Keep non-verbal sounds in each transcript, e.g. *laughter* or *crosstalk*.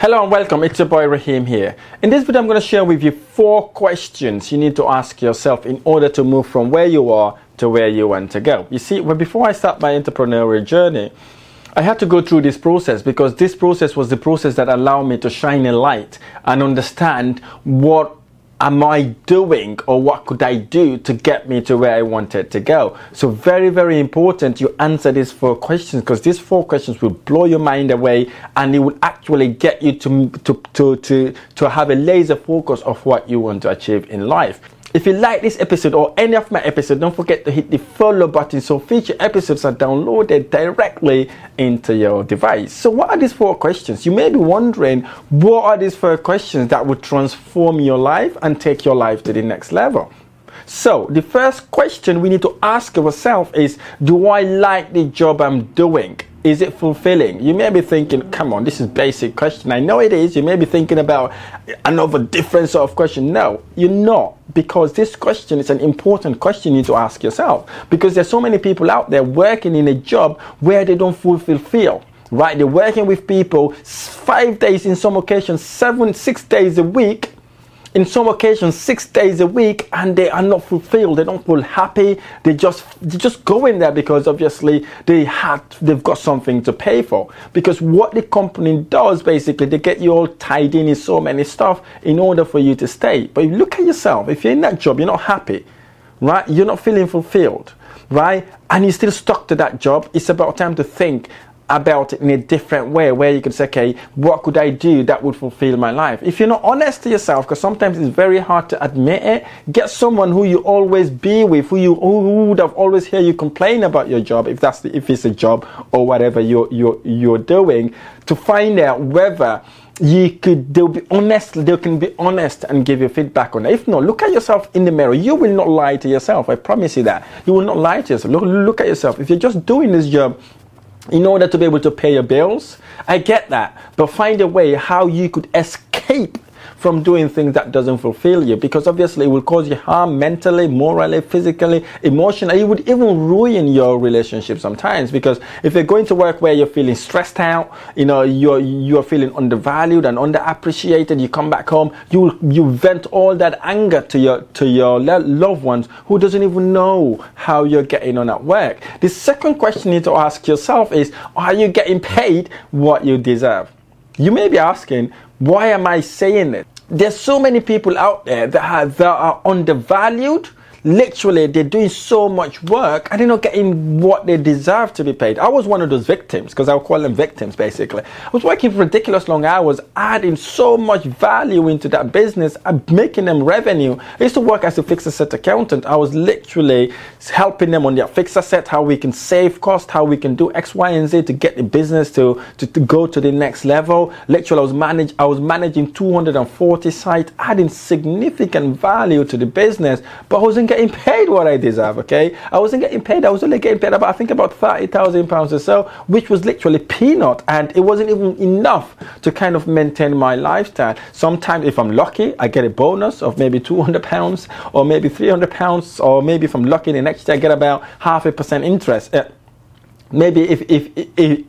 Hello and welcome, it's your boy Rahim here. In this video, I'm going to share with you four questions you need to ask yourself in order to move from where you are to where you want to go. You see, well, before I start my entrepreneurial journey, I had to go through this process because this process was the process that allowed me to shine a light and understand what am I doing or what could I do to get me to where I wanted to go? So very, very important you answer these four questions because these four questions will blow your mind away and it will actually get you to, to, to, to, to have a laser focus of what you want to achieve in life. If you like this episode or any of my episodes, don't forget to hit the follow button so future episodes are downloaded directly into your device. So, what are these four questions? You may be wondering, what are these four questions that would transform your life and take your life to the next level? So, the first question we need to ask ourselves is Do I like the job I'm doing? Is it fulfilling? You may be thinking, come on, this is basic question. I know it is. You may be thinking about another different sort of question. No, you're not, because this question is an important question you need to ask yourself. Because there's so many people out there working in a job where they don't fulfill. Right? They're working with people five days in some occasions, seven, six days a week in some occasions six days a week and they are not fulfilled. They don't feel happy. They just they just go in there because obviously they had they've got something to pay for. Because what the company does basically they get you all tied in in so many stuff in order for you to stay. But look at yourself if you're in that job you're not happy right? You're not feeling fulfilled right? And you're still stuck to that job it's about time to think about it in a different way where you can say, okay, what could I do that would fulfill my life? If you're not honest to yourself, because sometimes it's very hard to admit it, get someone who you always be with, who you who would have always hear you complain about your job, if that's the, if it's a job or whatever you're you're you're doing, to find out whether you could they'll be honest they can be honest and give you feedback on it. If not look at yourself in the mirror. You will not lie to yourself i promise you that. You will not lie to yourself. Look, look at yourself. If you're just doing this job in order to be able to pay your bills. I get that, but find a way how you could escape from doing things that doesn't fulfill you because obviously it will cause you harm mentally morally physically emotionally. It would even ruin your relationship sometimes because if you're going to work where you're feeling stressed out you know you're you're feeling undervalued and underappreciated you come back home you you vent all that anger to your to your loved ones who doesn't even know how you're getting on at work. The second question you need to ask yourself is are you getting paid what you deserve? You may be asking, why am I saying it? There's so many people out there that, have, that are undervalued literally they're doing so much work and they're not getting what they deserve to be paid. I was one of those victims because I'll call them victims basically. I was working ridiculous long hours, adding so much value into that business and making them revenue. I used to work as a fixed asset accountant. I was literally helping them on their fixed asset, how we can save cost, how we can do X, Y, and Z to get the business to, to, to go to the next level. Literally, I was manage I was managing 240 sites, adding significant value to the business, but I wasn't getting paid what I deserve, okay? I wasn't getting paid. I was only getting paid about, I think about 30,000 pounds or so, which was literally peanut. And it wasn't even enough to kind of maintain my lifestyle. Sometimes if I'm lucky, I get a bonus of maybe 200 pounds or maybe 300 pounds, or maybe if I'm lucky the next year, I get about half a percent interest. Uh, maybe if, if, if,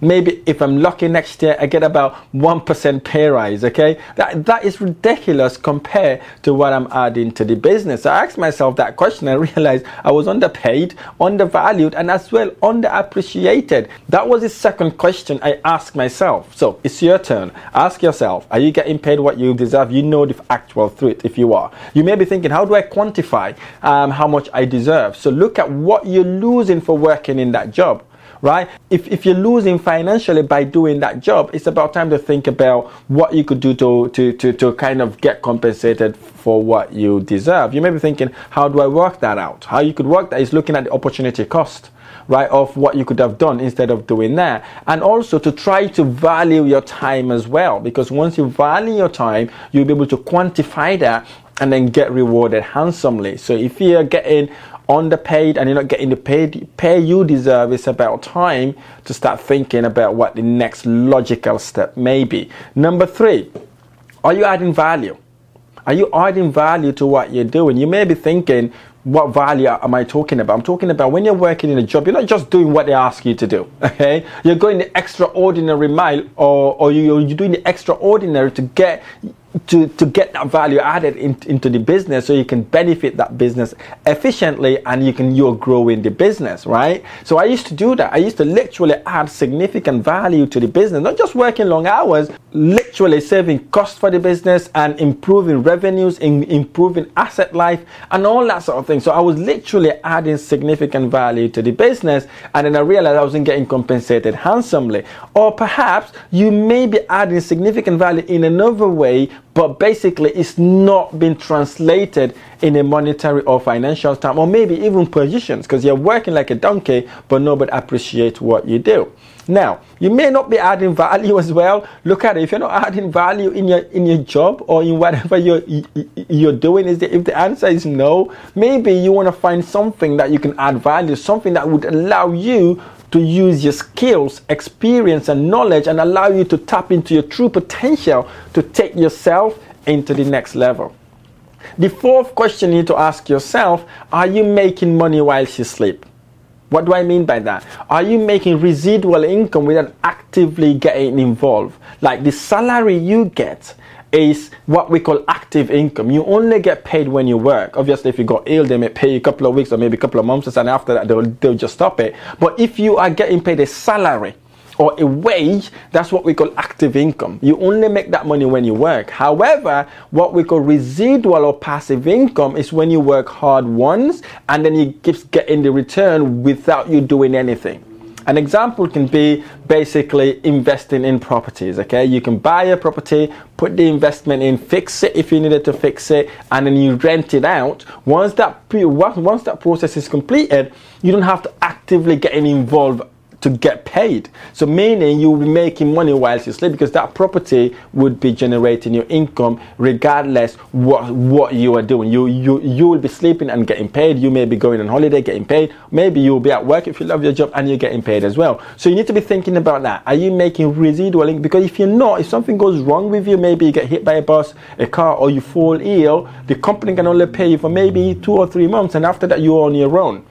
Maybe if I'm lucky next year, I get about 1% pay rise, okay? That, that is ridiculous compared to what I'm adding to the business. So I asked myself that question. I realized I was underpaid, undervalued, and as well underappreciated. That was the second question I asked myself. So it's your turn. Ask yourself, are you getting paid what you deserve? You know the actual truth if you are. You may be thinking, how do I quantify um, how much I deserve? So look at what you're losing for working in that job right? If, if you're losing financially by doing that job, it's about time to think about what you could do to, to, to, to kind of get compensated for what you deserve. You may be thinking, how do I work that out? How you could work that is looking at the opportunity cost right, of what you could have done instead of doing that. And also to try to value your time as well, because once you value your time, you'll be able to quantify that and then get rewarded handsomely. So if you're getting underpaid and you're not getting the paid pay you deserve, it's about time to start thinking about what the next logical step may be. Number three, are you adding value? Are you adding value to what you're doing? You may be thinking, what value am I talking about? I'm talking about when you're working in a job, you're not just doing what they ask you to do, *laughs* okay? You're going the extraordinary mile or, or you, you're doing the extraordinary to get to, to get that value added in, into the business so you can benefit that business efficiently and you can you're growing the business right? So i used to do that. I used to literally add significant value to the business not just working long hours literally saving costs for the business and improving revenues in, improving asset life and all that sort of thing. So i was literally adding significant value to the business and then i realized i wasn't getting compensated handsomely. Or perhaps you may be adding significant value in another way but basically it's not been translated in a monetary or financial term or maybe even positions because you're working like a donkey but nobody appreciates what you do now you may not be adding value as well look at it if you're not adding value in your in your job or in whatever you're you're doing is the, if the answer is no maybe you want to find something that you can add value something that would allow you to use your skills, experience, and knowledge and allow you to tap into your true potential to take yourself into the next level. The fourth question you need to ask yourself are you making money while you sleep? What do I mean by that? Are you making residual income without actively getting involved? Like the salary you get is what we call active income. You only get paid when you work. Obviously, if you got ill, they may pay you a couple of weeks or maybe a couple of months, and after that, they'll, they'll just stop it. But if you are getting paid a salary, or a wage, that's what we call active income. You only make that money when you work. However, what we call residual or passive income is when you work hard once and then you keep getting the return without you doing anything. An example can be basically investing in properties. Okay, you can buy a property, put the investment in, fix it if you needed to fix it, and then you rent it out. Once that once that process is completed, you don't have to actively get involved to get paid. So meaning you will be making money whilst you sleep because that property would be generating your income regardless what what you are doing. You you you will be sleeping and getting paid. You may be going on holiday getting paid. Maybe you'll be at work if you love your job and you're getting paid as well. So you need to be thinking about that. Are you making residual income? Because if you're not, if something goes wrong with you, maybe you get hit by a bus, a car, or you fall ill, the company can only pay you for maybe two or three months, and after that you're on your own.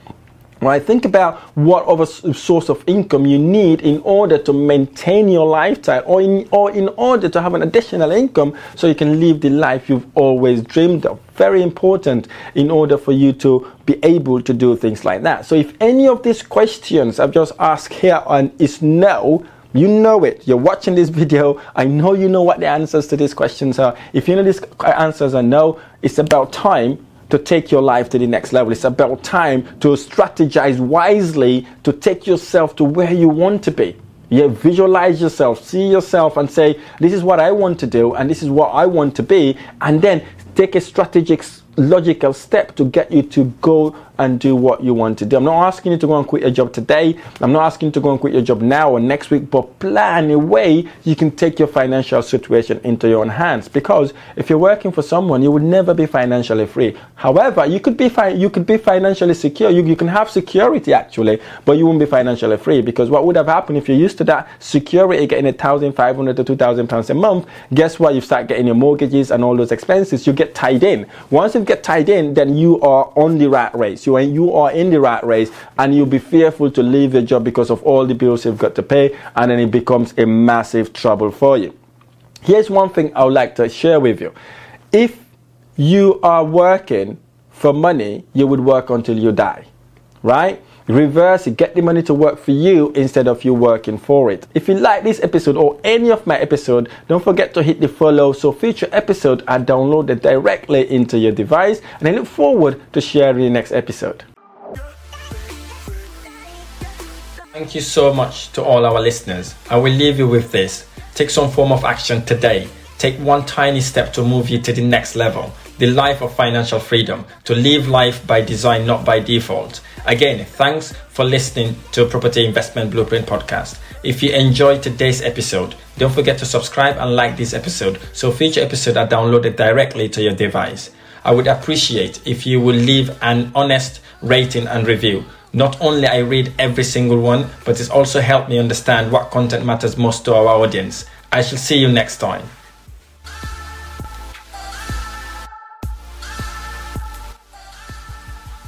Right? Think about what other source of income you need in order to maintain your lifestyle or in, or in order to have an additional income so you can live the life you've always dreamed of. Very important in order for you to be able to do things like that. So if any of these questions I've just asked here on is no, you know it. You're watching this *laughs* video. I know you know what the answers to these questions are. If you know these uh, answers are no, it's about time to take your life to the next level. It's about time to strategize wisely to take yourself to where you want to be. Yeah, visualize yourself, see yourself, and say, This is what I want to do, and this is what I want to be. And then take a strategic, logical step to get you to go and do what you want to do. I'm not asking you to go and quit your job today. I'm not asking you to go and quit your job now or next week, but plan a way you can take your financial situation into your own hands. Because if you're working for someone, you will never be financially free. However, you could be fi- you could be financially secure. You, you can have security actually, but you won't be financially free because what would have happened if you're used to that security getting a thousand five hundred to two thousand pounds a month? Guess what? You start getting your mortgages and all those expenses. You get tied in. Once you get tied in, then you are on the rat race race, you, you are in the rat race, and you'll be fearful to leave your job because of all the bills you've got to pay, and then it becomes a massive trouble for you. Here's one thing I would like to share with you. If you are working for money, you would work until you die, right? Reverse it, get the money to work for you instead of you working for it. If you like this episode or any of my episode, don't forget to hit the follow so future episode are downloaded directly into your device and I look forward to sharing the next episode. Thank you so much to all our listeners. I will leave you with this. Take some form of action today. Take one tiny step to move you to the next level the life of financial freedom, to live life by design, not by default. Again, thanks for listening to Property Investment Blueprint Podcast. If you enjoyed today's episode, don't forget to subscribe and like this episode so future episodes are downloaded directly to your device. I would appreciate if you would leave an honest rating and review. Not only I read every single one, but it's also helped me understand what content matters most to our audience. I shall see you next time.